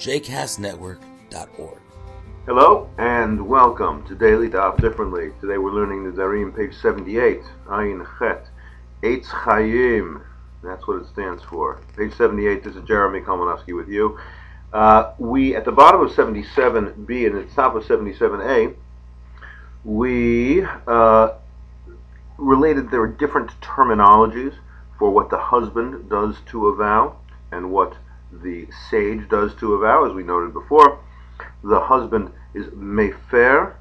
jcastnetwork.org. Hello and welcome to Daily Daf Differently. Today we're learning Nedarim, page 78, Ayin Chet, Eitz Chayim. That's what it stands for. Page 78, this is Jeremy Kalmanofsky with you. Uh, we, at the bottom of 77b and at the top of 77a, we uh, related there are different terminologies for what the husband does to a vow and what the sage does to a vow, as we noted before. The husband is mefer,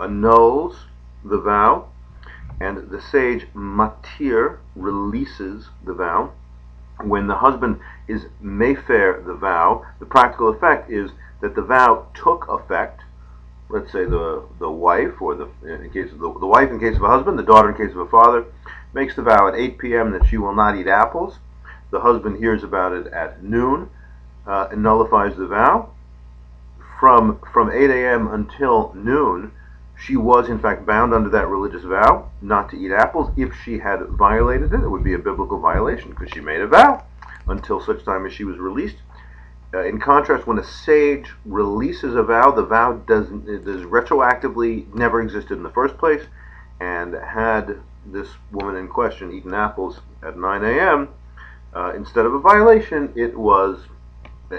annuls the vow, and the sage matir releases the vow. When the husband is mefer the vow, the practical effect is that the vow took effect. Let's say the the wife, or the in case of the, the wife in case of a husband, the daughter in case of a father, makes the vow at 8 p.m. that she will not eat apples the husband hears about it at noon uh, and nullifies the vow. From, from 8 a.m. until noon, she was in fact bound under that religious vow not to eat apples. If she had violated it, it would be a biblical violation because she made a vow until such time as she was released. Uh, in contrast, when a sage releases a vow, the vow does, does retroactively never existed in the first place. And had this woman in question eaten apples at 9 a.m., uh, instead of a violation, it was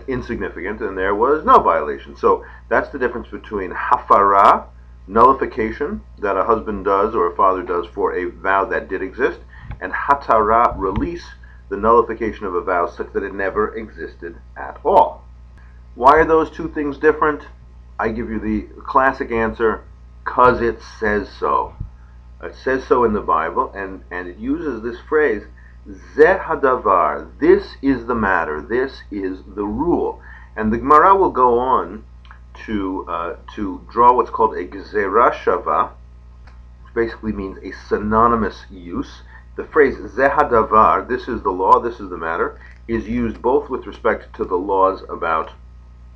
insignificant, and there was no violation. So that's the difference between hafara, nullification that a husband does or a father does for a vow that did exist, and hatara, release, the nullification of a vow such that it never existed at all. Why are those two things different? I give you the classic answer, because it says so. It says so in the Bible, and, and it uses this phrase, Zeh hadavar. This is the matter. This is the rule. And the Gemara will go on to uh, to draw what's called a gezerah shava, which basically means a synonymous use. The phrase Zeh hadavar, this is the law, this is the matter, is used both with respect to the laws about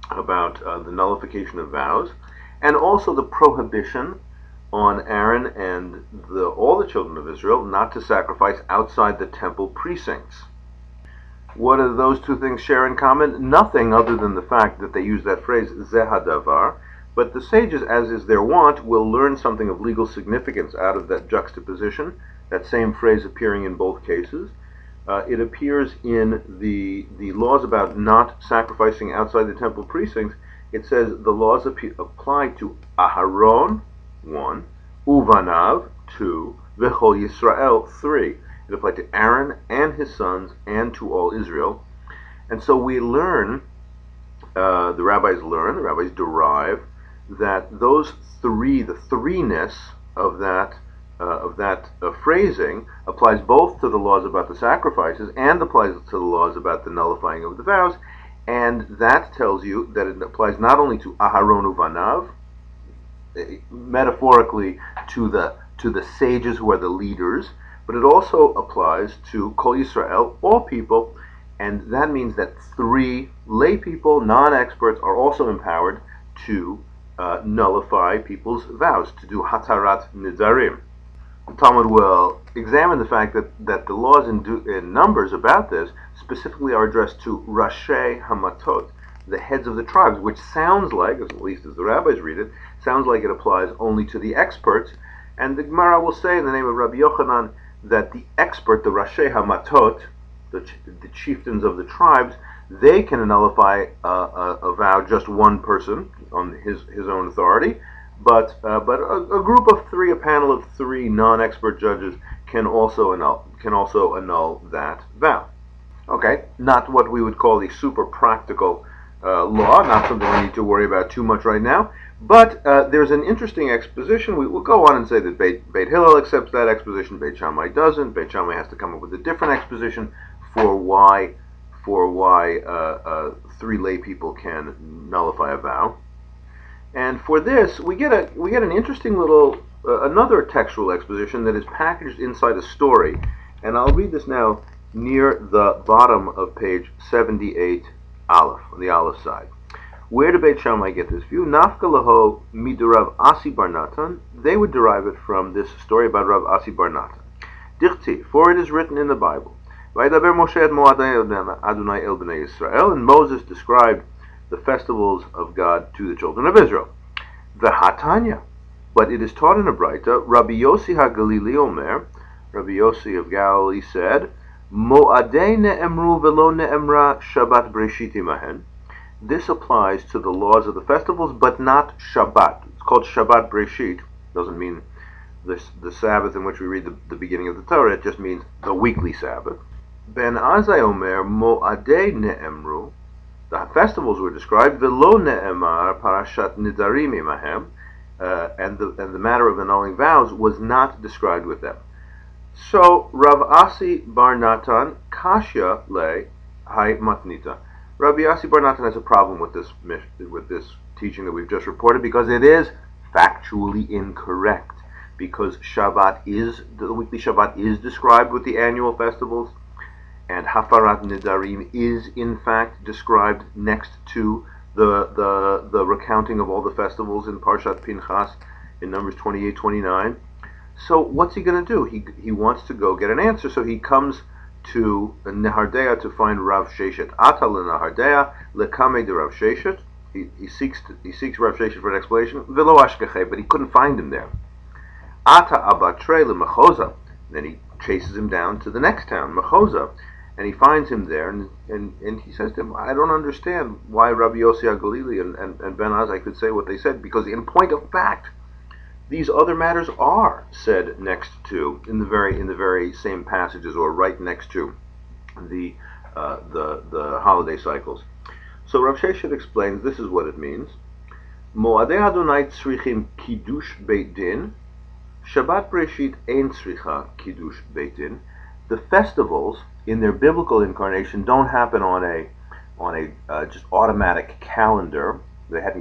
about uh, the nullification of vows, and also the prohibition on Aaron and the, all the children of Israel not to sacrifice outside the temple precincts. What do those two things share in common? Nothing other than the fact that they use that phrase zehadavar. But the sages, as is their wont, will learn something of legal significance out of that juxtaposition, that same phrase appearing in both cases. Uh, it appears in the, the laws about not sacrificing outside the temple precincts. It says the laws ap- apply to Aharon, 1, Uvanav, 2, Vechol Yisrael, 3. It applied to Aaron and his sons and to all Israel. And so we learn, uh, the rabbis learn, the rabbis derive, that those three, the threeness of that uh, of that uh, phrasing applies both to the laws about the sacrifices and applies to the laws about the nullifying of the vows, and that tells you that it applies not only to Aharon Uvanav, metaphorically to the to the sages who are the leaders, but it also applies to Kol Yisrael, all people, and that means that three lay people, non-experts, are also empowered to uh, nullify people's vows, to do hatarat nidarim. Talmud will examine the fact that, that the laws in, in Numbers about this specifically are addressed to Rashei Hamatot, the heads of the tribes, which sounds like, at least as the rabbis read it, sounds like it applies only to the experts. And the Gemara will say in the name of Rabbi Yochanan that the expert, the Rashei Hamatot, the, the chieftains of the tribes, they can nullify a, a, a, vow just one person on his, his own authority, but uh, but a, a, group of three, a panel of three non-expert judges can also annul can also annul that vow. Okay, not what we would call the super practical uh, law, not something we need to worry about too much right now. But uh, there's an interesting exposition. We will go on and say that Beit, Beit Hillel accepts that exposition, Beit Shammai doesn't. Beit Shammai has to come up with a different exposition for why for why uh, uh, three lay people can nullify a vow. And for this, we get a we get an interesting little uh, another textual exposition that is packaged inside a story, and I'll read this now near the bottom of page 78 Aleph on the Aleph side. Where did Beit Shammai get this view? Nafka laho midurav Asi Barnatan. They would derive it from this story about Rav Asi Barnatan. Dichti, for it is written in the Bible. Vaydaber Moshe et Adonai el bnei Israel, and Moses described the festivals of God to the children of Israel. The Hatanya, but it is taught in a Braita. Rabbi Yossi HaGalili Omer, Rabbi Yossi of Galilee said, Mo'adei ne'emru velo ne'emra Shabbat Breshit imahen. This applies to the laws of the festivals, but not Shabbat. It's called Shabbat Breshit. Doesn't mean this, the Sabbath in which we read the, the beginning of the Torah. It just means the weekly Sabbath. Ben Azai Omer Mo'adei ne'emru. The festivals were described. Velo ne'emar parashat nidarim imahem. Uh, and the and the matter of annulling vows was not described with them. So Rav Asi Bar Natan Kashya Le Hai Matnita. Rabbi Asi Bar Natan has a problem with this with this teaching that we've just reported because it is factually incorrect. Because Shabbat is the weekly Shabbat is described with the annual festivals, and Hafarat Nidarim is in fact described next to the the the recounting of all the festivals in Parshat Pinchas in Numbers 28, 29. So what's he going to do? He, he wants to go get an answer. So he comes to Nehardea to find Rav Sheshet. Ata Nehardea lekame de Rav Sheshet. He, he seeks to, he seeks Rav Sheshet for an explanation. Velo but he couldn't find him there. Ata abatre lemechoza. Then he chases him down to the next town, Mechoza, and he finds him there, and, and, and he says to him, I don't understand why Rabbi Yossi Galili and, and, and Ben Azai could say what they said, because in point of fact, these other matters are said next to in the very in the very same passages or right next to the uh, the the holiday cycles. So Rav Sheshet explains this is what it means. Moadei Adonai tzrichim kiddush beit din. Shabbat Breshit ein tzricha kiddush beit din. The festivals in their biblical incarnation don't happen on a on a uh, just automatic calendar. They hadn't